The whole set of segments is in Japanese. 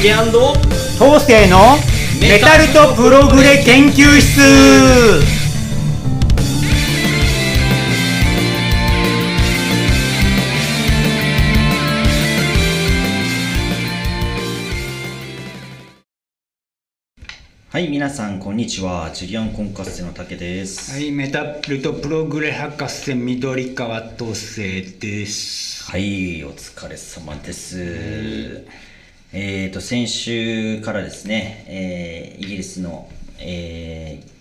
竹東勢のメタルとプログレ研究室。はい皆さんこんにちは。ジュリアンコンカッセの竹です。はいメタルとプログレ博士緑川東勢です。はいお疲れ様です、えーと先週からですね、えーイギリスの、えー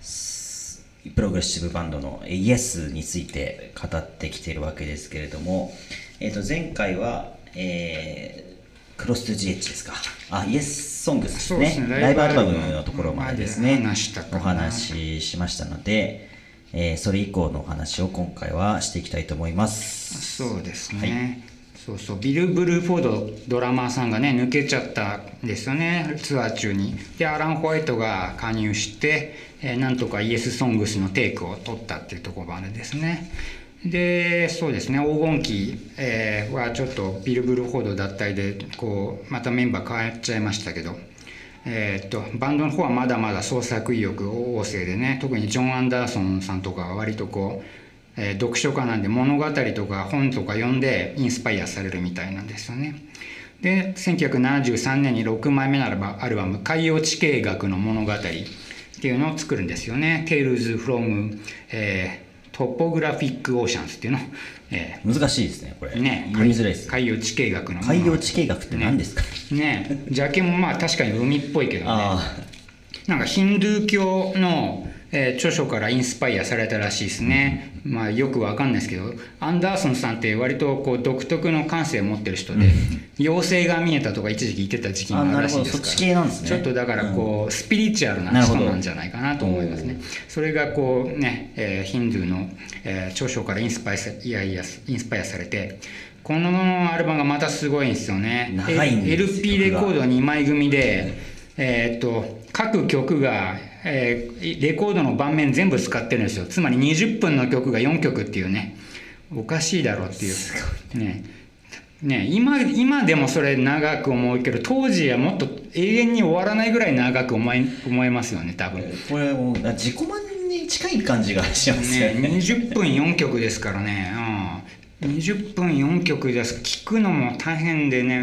スプログレッシブバンドのえーイエスについて語ってきているわけですけれども、えー、と前回は、えークロストゥ GH ですか。あイエスソングスですね。すね。ライブアルバムのところまでですねお話ししましたので、えーそれ以降のお話を今回はしていきたいと思います。そうですね、そうそう。ビル・ブルーフォードドラマーさんがね抜けちゃったんですよね。ツアー中に。でアラン・ホワイトが加入して、えーなんとかイエス・ソングスのテイクを取ったっていうところまでですね。でそうですね。黄金期、えーはちょっとビル・ブルーフォード脱退でこうまたメンバー変わっちゃいましたけど。えーっとバンドの方はまだまだ創作意欲旺盛でね。特にジョン・アンダーソンさんとかは割とこう、えー読書家なんで物語とか本とか読んでインスパイアされるみたいなんですよね。で1973年に6枚目のアルバアルバム「海洋地形学の物語」っていうのを作るんですよね。Tales from、えートポグラフィック・オーシャンズっていうの、え難しいですねこれ。ーね読みづらいです海洋地形学の海洋地形学って何ですか、ね。ジャケもまあ確かに海っぽいけどね。あなんかヒンドゥー教の、えー著書からインスパイアされたらしいですね、まあよくわかんないですけどアンダーソンさんって割とこう独特の感性を持ってる人で、妖精が見えたとか一時期言ってた時期があるらしいですからちね。ちょっとだからこう、スピリチュアルな人なんじゃないかなと思いますね。それがこうね、えーヒンドゥーの、えー著書からインスパイアさいやいやインスパイアされてこのアルバムがまたすごいんですよね。長いんですよ LP レコード2枚組で、えーっと各曲が、えーレコードの盤面全部使ってるんですよ。つまり20分の曲が4曲っていうね。おかしいだろうっていう。ね。ね。今今でもそれ長く思うけど当時はもっと永遠に終わらないぐらい長く思い思えますよね多分。これもう自己満に近い感じがしますよね、ね20分4曲ですからね、うん、20分4曲です。聞くのも大変でね、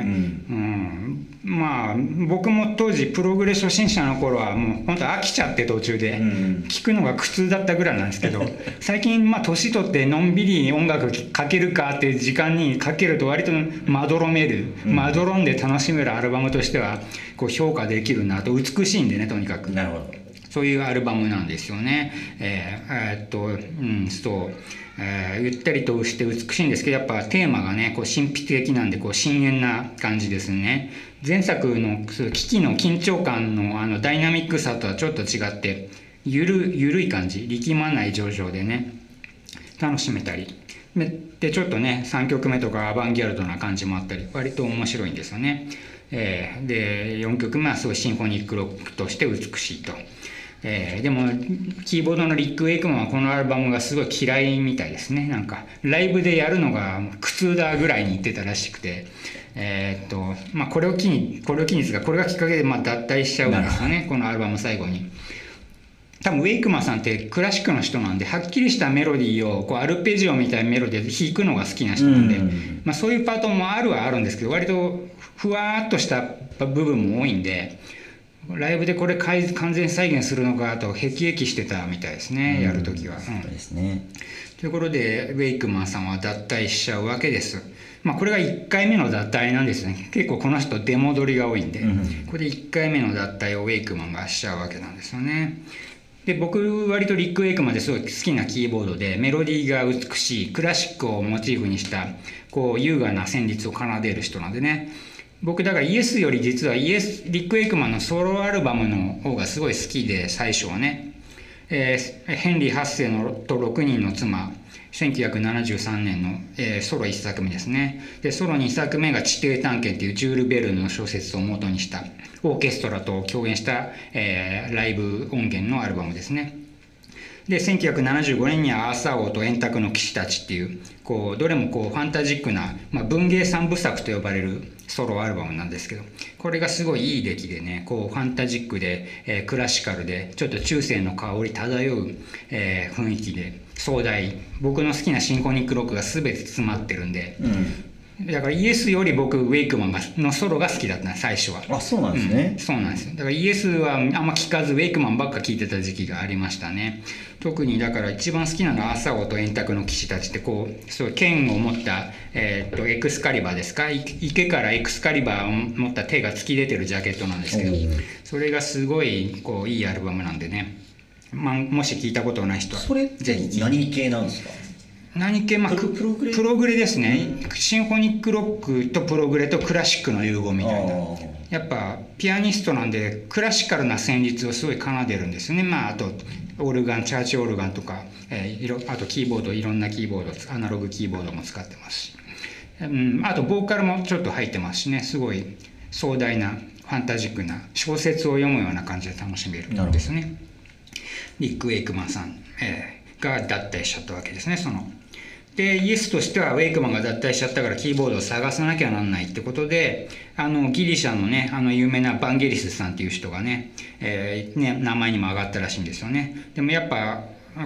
うん。まあ僕も当時プログレ初心者の頃はもう本当飽きちゃって途中で、うん聞くのが苦痛だったぐらいなんですけど。最近まあ年取ってのんびり音楽かけるかっていう時間にかけると割とまどろめる、まどろんで楽しめるアルバムとしてはこう評価できるなと。美しいんでねとにかく。なるほどそういうアルバムなんですよね。えーえーっと、うん、そう、えーゆったりとして美しいんですけど、やっぱテーマがね、こう神秘的なんで、こう深遠な感じですね。前作の危機の緊張感のあのダイナミックさとはちょっと違って、ゆるゆるい感じ、力まない上々でね、楽しめたり。ででちょっとね3曲目とかアバンギャルドな感じもあったり割と面白いんですよね、えーで4曲目はすごいシンフォニックロックとして美しいと、えーでもキーボードのリック・ウェイクマンはこのアルバムがすごい嫌いみたいですね。なんかライブでやるのが苦痛だぐらいに言ってたらしくて。えーっとまあこれを機にこれを機にですがこれがきっかけでまあ脱退しちゃうんですよね。このアルバム最後に。多分ウェイクマンさんってクラシックの人なんではっきりしたメロディーをこうアルペジオみたいなメロディーで弾くのが好きな人なんで、うん。まあ、そういうパートもあるはあるんですけど割とふわーっとした部分も多いんでライブでこれ完全再現するのかとへきへきしてたみたいですね、やるときは。うんそうですねということでウェイクマンさんは脱退しちゃうわけです。まあこれが1回目の脱退なんですね。結構この人出戻りが多いんで、うんこれで1回目の脱退をウェイクマンがしちゃうわけなんですよね。で僕割とリック・ウェイクマンですごい好きなキーボードでメロディーが美しいクラシックをモチーフにしたこう優雅な旋律を奏でる人なんでね僕だからイエスより実はイエスリック・ウェイクマンのソロアルバムの方がすごい好きで最初はね。えーヘンリー8世のと6人の妻。1973年の、えーソロ1作目ですね。でソロ2作目が「地底探検」っていうジュール・ベルの小説を元にしたオーケストラと共演した、えーライブ音源のアルバムですね。で1975年には「アーサー王と円卓の騎士たち」っていうこうどれもこうファンタジックな、まあ、文芸三部作と呼ばれるソロアルバムなんですけどこれがすごいいい出来でねこうファンタジックで、えー、クラシカルでちょっと中世の香り漂う、えー、雰囲気で壮大。僕の好きなシンフォニックロックが全て詰まってるんで、だからイエスより僕ウェイクマンがのソロが好きだった最初は。あそうなんですね、うん、そうなんですよ。だからイエスはあんま聞かずウェイクマンばっか聞いてた時期がありましたね。特にだから一番好きなのは朝尾と円卓の騎士たちってこうそう剣を持った、えー、っとエクスカリバーですか？池からエクスカリバーを持った手が突き出てるジャケットなんですけどそれがすごいこういいアルバムなんでね。まあ、もし聞いたことない人はそれって。何系なんですか？何系、まあ、プログレ？プログレですね、うん、シンフォニックロックとプログレとクラシックの融合みたいな。やっぱピアニストなんでクラシカルな旋律をすごい奏でるんですね。まああとオルガンチャーチオルガンとか、えー、いろあとキーボードいろんなキーボードアナログキーボードも使ってますし、うん、あとボーカルもちょっと入ってますしね。すごい壮大なファンタジックな小説を読むような感じで楽しめるんですね。リック・ウェイクマンさん、えー、が脱退しちゃったわけですね。そのでイエスとしてはウェイクマンが脱退しちゃったからキーボードを探さなきゃなんないってことであのギリシャのねあの有名なバンゲリスさんっていう人がね,、えー、ね名前にも上がったらしいんですよね。でもやっぱ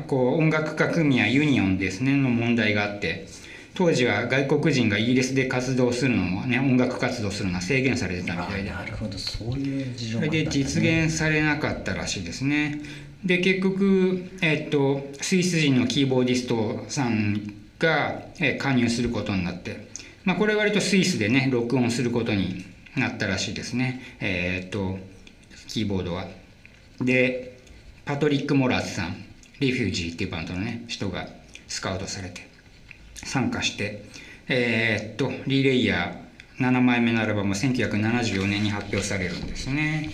こう音楽家組合ユニオンですねの問題があって当時は外国人がイギリスで活動するのもね音楽活動するのは制限されてたみたいで。なるほど。そういう事情、ね、で実現されなかったらしいですね。で結局、えっとスイス人のキーボーディストさんが加入することになって、まあ、これ割とスイスでね録音することになったらしいですね。えー、っとキーボードは。でパトリック・モラーズさんリフュージーっていうバンドのね人がスカウトされて参加してえー、っとリレイヤー7枚目のアルバム1974年に発表されるんですね。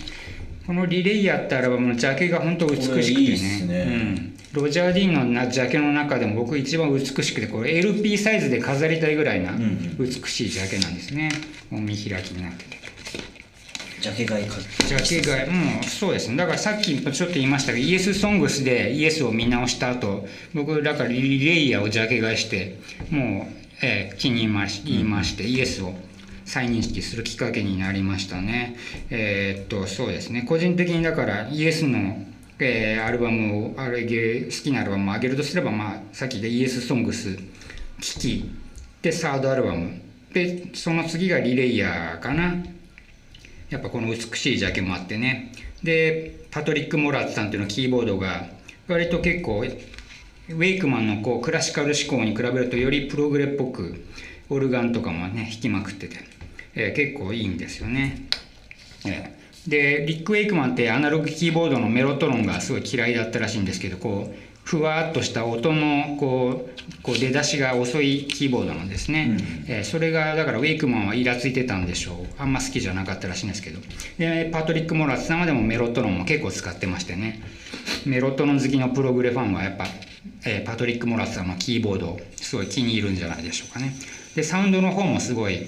このリレイヤーってアルバムのジャケが本当美しくてね。いいね、うんロジャー・ディーンのジャケの中でも僕一番美しくてこれ LP サイズで飾りたいぐらいな美しいジャケなんですね、もう見開きになってて。ジャケ買いジャケ買い。もうそうですね。だからさっきちょっと言いましたがイエスソングスでイエスを見直した後僕だからリレイヤーをジャケ買いしてもう、えー、気に言いまして、イエスを再認識するきっかけになりましたね。えー、っとそうですね。個人的にだからイエスのえー、アルバムをあれ好きなアルバムを上げるとすれば、まあ、さっきでイエス・ソングス「危機」でサードアルバム。でその次がリレイヤーかな。やっぱこの美しいジャケもあってね。でパトリック・モラッツさんっていうのキーボードが割と結構ウェイクマンのこうクラシカル思考に比べるとよりプログレっぽくオルガンとかもね弾きまくってて、えー、結構いいんですよね。えー。でリック・ウェイクマンってアナログキーボードのメロトロンがすごい嫌いだったらしいんですけどこうふわっとした音のこうこう出だしが遅いキーボードなんですね、うん、えー、それがだからウェイクマンはイラついてたんでしょう。あんま好きじゃなかったらしいんですけど。でパトリック・モラスさんはでもメロトロンも結構使ってましてね。メロトロン好きのプログレファンはやっぱ、えー、パトリック・モラスさんのキーボードすごい気に入るんじゃないでしょうかね。でサウンドの方もすごい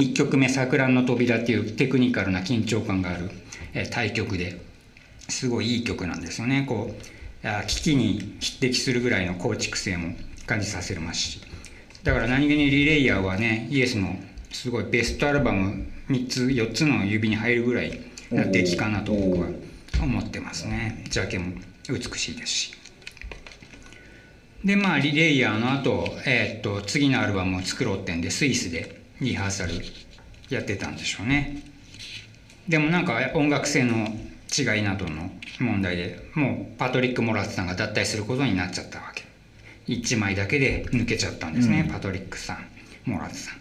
1曲目「桜の扉」っていうテクニカルな緊張感がある、え対曲で。すごいいい曲なんですよね。こう危機に匹敵するぐらいの構築性も感じさせますし。だから何気にリレイヤーはねイエスのすごいベストアルバム3つ4つの指に入るぐらいな出来かなと僕は思ってますね。ジャケも美しいですし。でまあリレイヤーの後、えー、っと次のアルバムを作ろうってんでスイスで。リハーサルやってたんでしょうね。でもなんか音楽性の違いなどの問題でもうパトリック・モラッツさんが脱退することになっちゃったわけ。1枚だけで抜けちゃったんですね、うん、パトリックさんモラッツさん。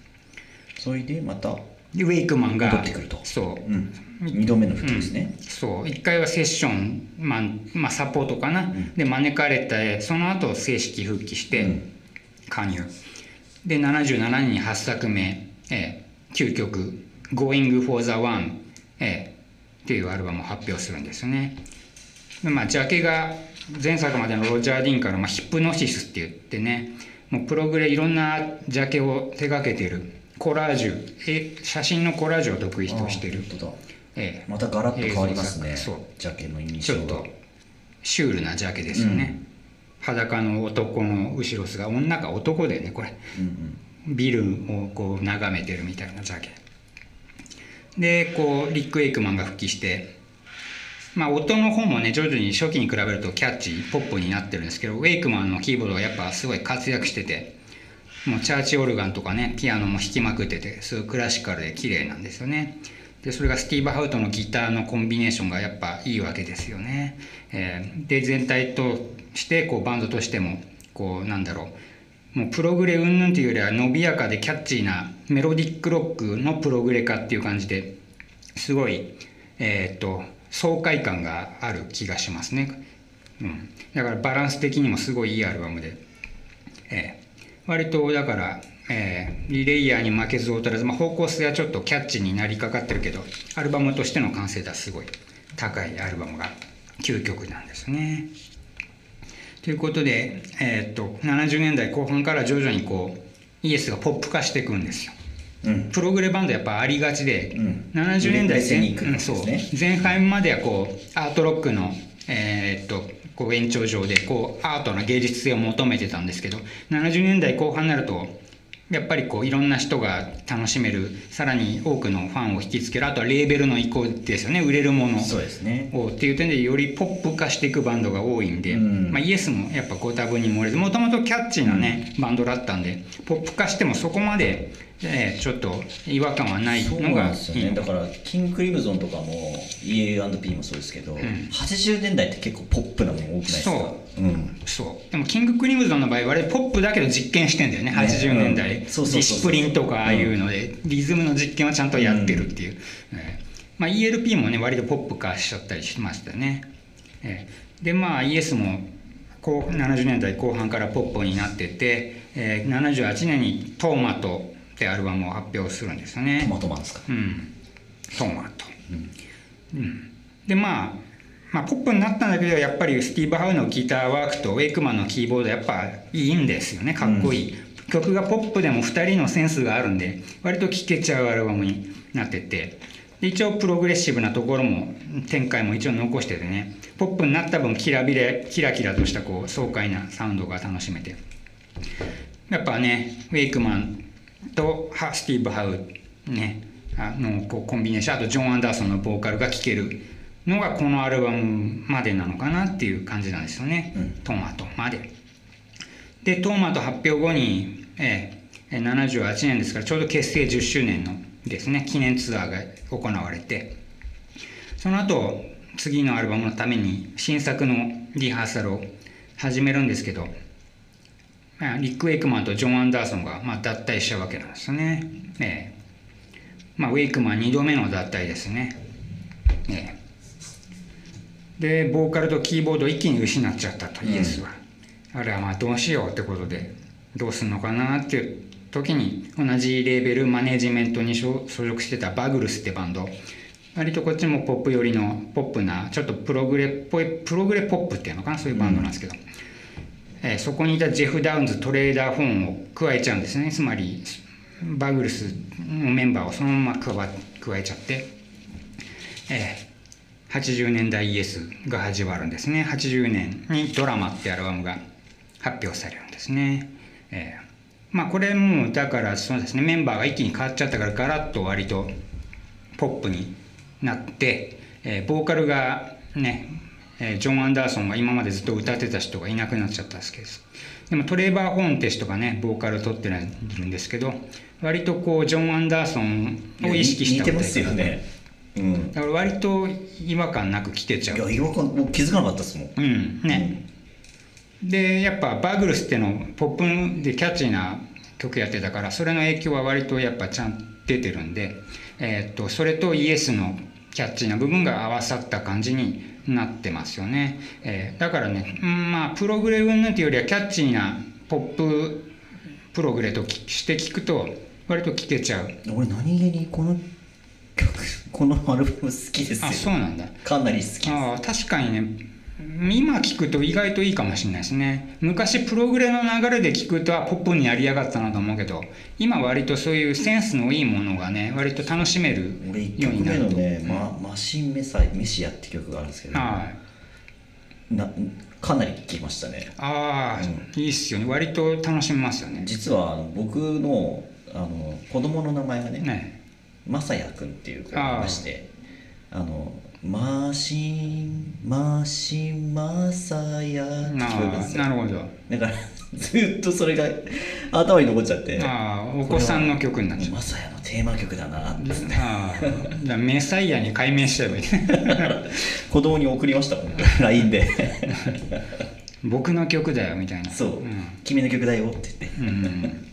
それでまたウェイクマンが戻ってくると。そう、うん、2度目の復帰ですね、うん、そう。1回はセッションマン、まあ、サポートかな、うん、で招かれてその後正式復帰して加入、で77年に8作目えー、究極「Going for the One」えー、っていうアルバムを発表するんですよね。まあ、ジャケが前作までのロジャー・ディンから、まあ、ヒプノシスって言ってねもうプログレいろんなジャケを手がけてるコラージュえ写真のコラージュを得意としてる。えー、またガラッと変わりますねそう。ジャケの印象ちょっとシュールなジャケですよね、裸の男の後ろ姿女か男だよねこれうんビルをこう眺めてるみたいなジャケ。でこうリック・エイクマンが復帰してまあ音の方もね徐々に初期に比べるとキャッチポップになってるんですけどウェイクマンのキーボードがやっぱすごい活躍しててもうチャーチオルガンとかねピアノも弾きまくっててすごいクラシカルで綺麗なんですよね。でそれがスティーブ・ハウトのギターのコンビネーションがやっぱいいわけですよね、えーで全体としてこうバンドとしてもこうなんだろうもうプログレ云々というよりは伸びやかでキャッチーなメロディックロックのプログレ化っていう感じですごいえーっと爽快感がある気がしますね、うん、だからバランス的にもすごいいいアルバムで、えー。割とだから、えーリレイヤーに負けず劣らず、まあ、方向性はちょっとキャッチになりかかってるけどアルバムとしての完成度はすごい高いアルバムが究極なんですね。ということで、えーっと70年代後半から徐々にこうイエスがポップ化していくんですよ。うん。プログレバンドやっぱありがちで、うん。70年代前,、うんそうね。前半まではこうアートロックの、えーっとこう延長上でこうアートの芸術性を求めてたんですけど70年代後半になるとやっぱりこういろんな人が楽しめるさらに多くのファンを引きつけるあとはレーベルの移行ですよね。売れるものそうですね。をっていう点でよりポップ化していくバンドが多いんで、うん。まあ、イエスもやっぱご多分に漏れずもともとキャッチーなね、バンドだったんでポップ化してもそこまで、えーちょっと違和感はないのがですよいいねだからキングクリムゾンとかも EA&P もそうですけど、ん。80年代って結構ポップなもの多くないですか、そう。ん、そう。でもキングクリムゾンの場合割とポップだけど実験してんだよね80年代、うんそうそうそうそう。ディスプリンとかああいうので、リズムの実験はちゃんとやってるっていう、えーまあ、ELP もね割とポップ化しちゃったりしましたよね、えーでまあ ES もこう70年代後半からポップになってて、えー78年に「トーマト」ってアルバムを発表するんですよね。トマトマンですか？うん、トマト、うん。でまあまあポップになったんだけどやっぱりスティーブ・ハウのギターワークとウェイクマンのキーボードやっぱいいんですよね。かっこいい、曲がポップでも2人のセンスがあるんで割と聴けちゃうアルバムになってて。で一応プログレッシブなところも展開も一応残しててね。ポップになった分キラビレキラキラとしたこう爽快なサウンドが楽しめて。やっぱねウェイクマンとハスティーブ・ハウね。あのこうコンビネーション。あとジョン・アンダーソンのボーカルが聴けるのがこのアルバムまでなのかなっていう感じなんですよね、うん。トマトまで。でトーマト発表後に、ええ78年ですからちょうど結成10周年のですね記念ツアーが行われて。その後次のアルバムのために新作のリハーサルを始めるんですけど、まあ、リック・ウェイクマンとジョン・アンダーソンが、まあ、脱退しちゃうわけなんですよね。ええまあ、ウェイクマン2度目の脱退ですね。ええでボーカルとキーボードを一気に失っちゃったと、イエスは。あれはまあどうしようってことでどうすんのかなっていう時に同じレーベルマネジメントに所所属してたバグルスってバンド割とこっちもポップ寄りのポップなちょっとプログレっぽいプログレポップっていうのかなそういうバンドなんですけど、えそこにいたジェフ・ダウンズトレーダー・フォンを加えちゃうんですね。つまりバグルスのメンバーをそのまま加加えちゃって、え80年代イエスが始まるんですね。80年に「ドラマ」ってアルバムが発表されるんですね、えーまあこれもだからそうですね。メンバーが一気に変わっちゃったからガラッと割とポップになって、えーボーカルがね、えージョン・アンダーソンが今までずっと歌ってた人がいなくなっちゃったんです。けどでもトレーバー・ホーンって人がねボーカル取ってるんですけど割とこうジョン・アンダーソンを意識した似てますよね。うん。だから割と違和感なく聴けちゃいうや違和感もう気づかなかったですもん。うん。ね、でやっぱバグルスってのポップでキャッチーな曲やってたからそれの影響は割とやっぱちゃんと出てるんで、えーっとそれとイエスのキャッチーな部分が合わさった感じになってますよね、えーだからね、うんまあプログレ云々というよりはキャッチーなポッププログレときして聞くと割と聴けちゃう。俺何気にこの曲このアルバム好きですよ。あそうなんだ。かなり好きああ確かにね今聞くと意外といいかもしれないですね。昔プログレの流れで聞くとあポップにやりやがったなと思うけど今割とそういうセンスのいいものがね割と楽しめる俺1よう曲目のになると。ね、ママシンメサイメシアって曲があるんですけど。はなかなり聴きましたね。ああ、いいっすよね。割と楽しめますよね。実はあの僕のあの子供の名前がねね。まさやくんっていう子がいましてあのマシンマシンマサヤ。って聞こえるんです？なるほど。だからずっとそれが頭に残っちゃって。ああお子さんの曲になっちゃう。マサヤのテーマ曲だなって。ああじゃあメサイアに改名しちゃえばいいね。子供に送りましたもん LINE で。僕の曲だよみたいな。そう、ん。君の曲だよって言って。うん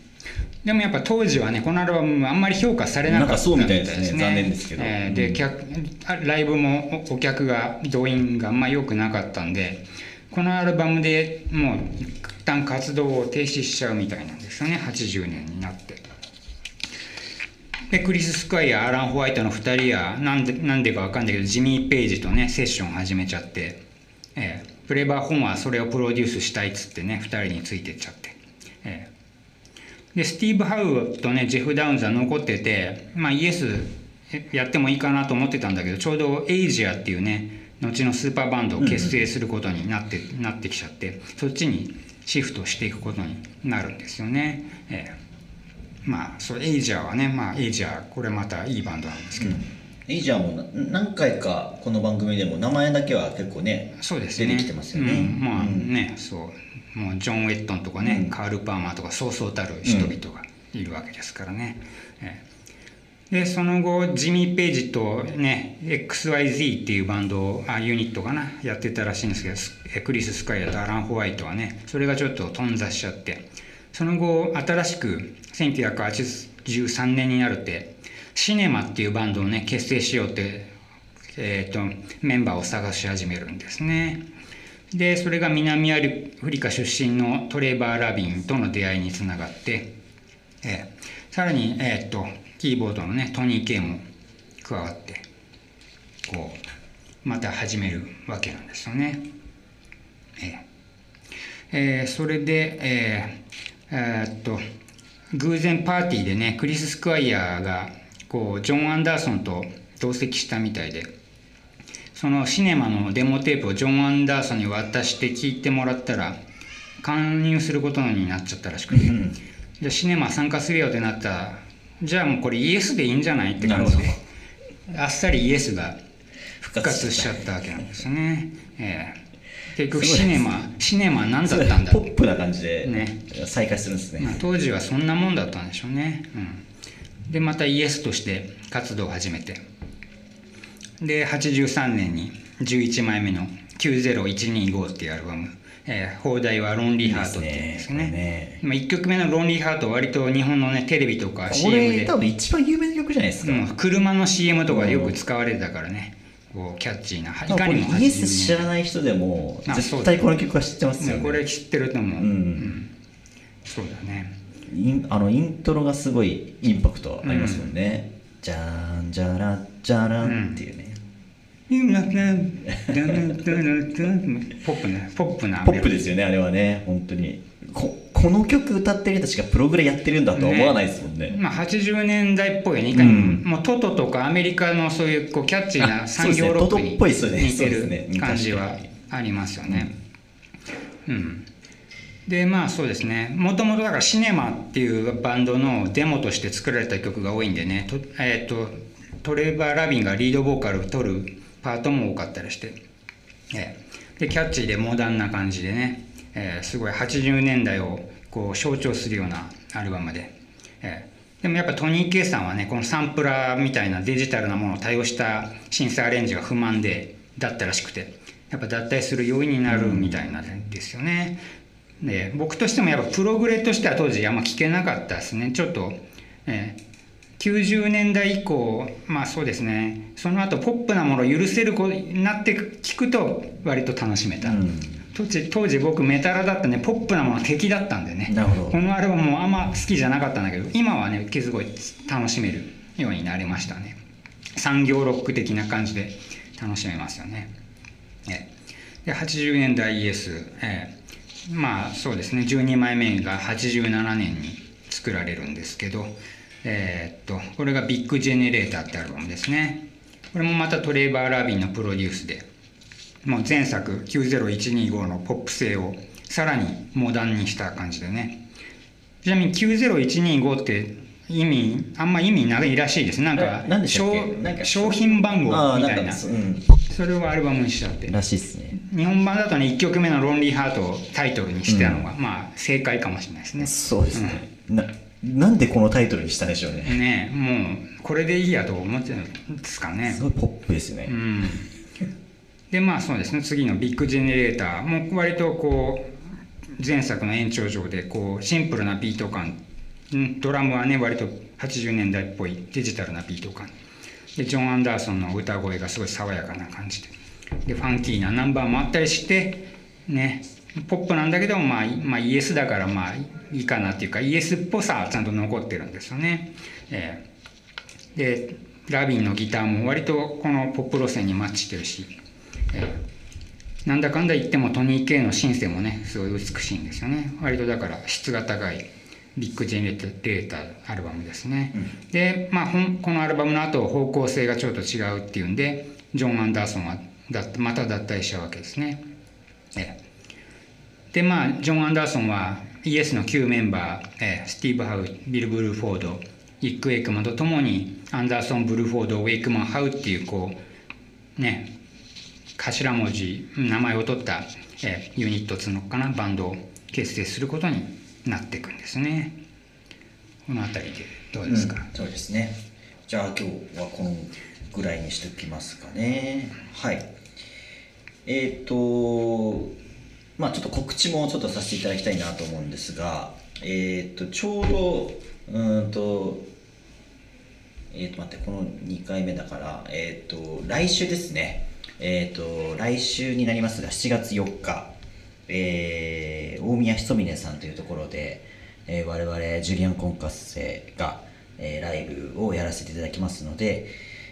でもやっぱ当時はねこのアルバムあんまり評価されなかったなんかそうみたいですね。残念ですけど。えーで、うん。客あライブもおお客が動員があんま良くなかったんでこのアルバムでもう一旦活動を停止しちゃうみたいなんですよね。80年になって。でクリス・スクワイやアラン・ホワイトの2人やなんでなんでかわかんないけどジミー・ペイジとねセッション始めちゃって、えープレバー・ホンはそれをプロデュースしたいっつってね2人についてっちゃって、えーでスティーブ・ハウとねジェフ・ダウンズは残ってて、まあ、イエスやってもいいかなと思ってたんだけどちょうどエイジアっていうね後のスーパーバンドを結成することになって,、なってきちゃってそっちにシフトしていくことになるんですよね。えーまあそうエイジアはねまあエイジアこれまたいいバンドなんですけど、エイジャーもな何回かこの番組でも名前だけは結構ねそうですね。出てきてますよね。うん、まあうん。ね、そうもうジョン・ウェットンとかね、うん。カール・パーマーとかそうそうたる人々がいるわけですからね、ええ。でその後ジミー・ペイジとね XYZ っていうバンドをあユニットかなやってたらしいんですけどクリス・スカイアとアラン・ホワイトはねそれがちょっと頓挫しちゃって。その後新しく1983年になるってシネマっていうバンドをね結成しようってえー、とメンバーを探し始めるんですね。でそれが南アフリカ出身のトレーバー・ラビンとの出会いにつながって、えーさらに、えー、とキーボードのねトニー・ケイも加わってこうまた始めるわけなんですよね。えーえーそれで、えーえーっと偶然パーティーでねクリス・スクワイヤーがこうジョン・アンダーソンと同席したみたいでそのシネマのデモテープをジョン・アンダーソンに渡して聞いてもらったら勧誘することになっちゃったらしくて、じゃあシネマ参加するよってなったらじゃあもうこれイエスでいいんじゃないって感じであっさりイエスが復活しちゃったわけなんですよね。ええ。結局シネマシネマ何だったんだポップな感じでね。再開するんですね。まあ、当時はそんなもんだったんでしょうね、うん、でまたイエスとして活動を始めてで83年に11枚目の「90125」っていうアルバム、えー放題は「ロンリーハート」っていうんですよね。いねまあ、1曲目の「ロンリーハート」は割と日本のねテレビとかこ CM で。れ多分一番有名な曲じゃないですか、うん、車の CM とかでよく使われてたからね、こうキャッチーないかにもイエス80知らない人でもあ絶対この曲は知ってますよね。これ知ってると思う、うん。そうだね。インあのイントロがすごいインパクトありますもんね、じゃーんじゃらじゃらんっていうね、ポップねポップなポップですよねあれはね本当に。ここの曲歌ってる人たちがプログレやってるんだとは思わないですもんね。まあ、80年代っぽいねいかにも,、うん。もうトトとかアメリカのそういうこうキャッチーなあ産業ロックに似てそうですね。る感じはありますよね。うん、でまあそうですね。もともとだからシネマっていうバンドのデモとして作られた曲が多いんでね。と,、えー、とトレーバー・ラビンがリードボーカルを取るパートも多かったりして、えーでキャッチーでモダンな感じでね、えーすごい80年代をこう象徴するようなアルバムで、えーでもやっぱトニー・ケイさんはねこのサンプラーみたいなデジタルなものを多用したシンセアレンジが不満でだったらしくて。やっぱ脱退する要因になるみたいなんですよね。で僕としてもやっぱプログレとしては当時あんま聞けなかったですね。ちょっと、えー90年代以降まあそうですね。その後ポップなものを許せる子になって聞くと割と楽しめた、うん。当時当時僕メタラだったね。ポップなもの敵だったんでね。このアルバムもあんま好きじゃなかったんだけど今はねすごい楽しめるようになりましたね。産業ロック的な感じで楽しめますよね。えで80年代イエス、えーまあそうですね。12枚目が87年に作られるんですけどえーっとこれがビッグジェネレーターってアルバムですね。これもまたトレーバー・ラビンのプロデュースでもう前作90125のポップ性をさらにモダンにした感じでね。ちなみに90125って意味あんま意味ないらしいです。なんかなんか商品番号みたいな。うん。それをアルバムにしちゃって。らしいですね。日本版だとね1曲目の「ロンリーハート」をタイトルにしてたのが、まあ正解かもしれないですね。そうですね、ななんでこのタイトルにしたんでしょうね、ねもうこれでいいやと思ってたんですかね。すごいポップですよね、うん。でまあそうですね。次のビッグジェネレーターも割とこう前作の延長上でこうシンプルなビート感。うん？ドラムはね割と80年代っぽいデジタルなビート感。でジョン・アンダーソンの歌声がすごい爽やかな感じで。でファンキーなナンバーもあったりしてねポップなんだけど、まあ、まあイエスだからまあいいかなっていうかイエスっぽさはちゃんと残ってるんですよね。えーでラビンのギターも割とこのポップ路線にマッチしてるし、えーなんだかんだ言ってもトニー・ケイのシンセもねすごい美しいんですよね。割とだから質が高いビッグジェネレーターアルバムですね、で、まあ、このアルバムの後方向性がちょっと違うっていうんでジョン・アンダーソンはだまた脱退しちゃうわけですね、えーでまあジョン・アンダーソンはイエスの旧メンバー、えースティーブ・ハウビル・ブルーフォードイック・ウェイクマンとともにアンダーソン・ブルーフォードウェイクマン・ハウっていうこうね頭文字名前を取った、えーユニットつうのかなバンドを結成することになっていくんですね。この辺りでどうですか、うんそうですね。じゃあ今日はこのぐらいにしておきますかね。はい。えっ、とまあちょっと告知もちょっとさせていただきたいなと思うんですがえっ、とちょうどうんとえっ、と待ってこの2回目だからえっ、と来週ですね。えっ、と来週になりますが7月4日えー大宮ひとみねさんというところで、えー我々ジュリアン・コンカッセが、えーライブをやらせていただきますので、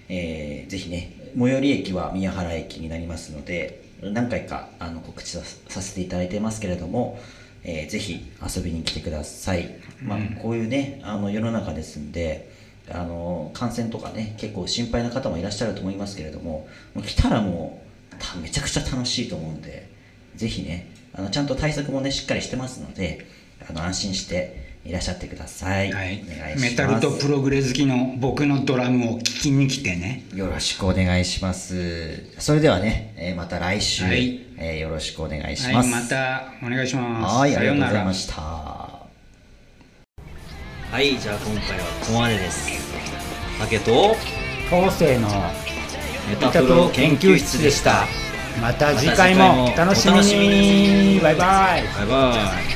えーぜひね最寄り駅は宮原駅になりますので何回かあの告知ささせていただいてますけれども、えーぜひ遊びに来てください、まあ、こういうねあの世の中ですんであの感染とかね結構心配な方もいらっしゃると思いますけれどももう来たらもうためちゃくちゃ楽しいと思うんでぜひねあのちゃんと対策もねしっかりしてますのであの安心していらっしゃってください、はい。お願いします。メタルとプログレ好きの僕のドラムを聴きに来てね。よろしくお願いします。それではね、えーまた来週、はい。えーよろしくお願いしはいますまたお願いします。はいありがとうございさました。はいじゃあ今回はここまでです。竹と後世のメメタプロ研究室でした。また次回もお楽しみに。バイバイ。バイバイ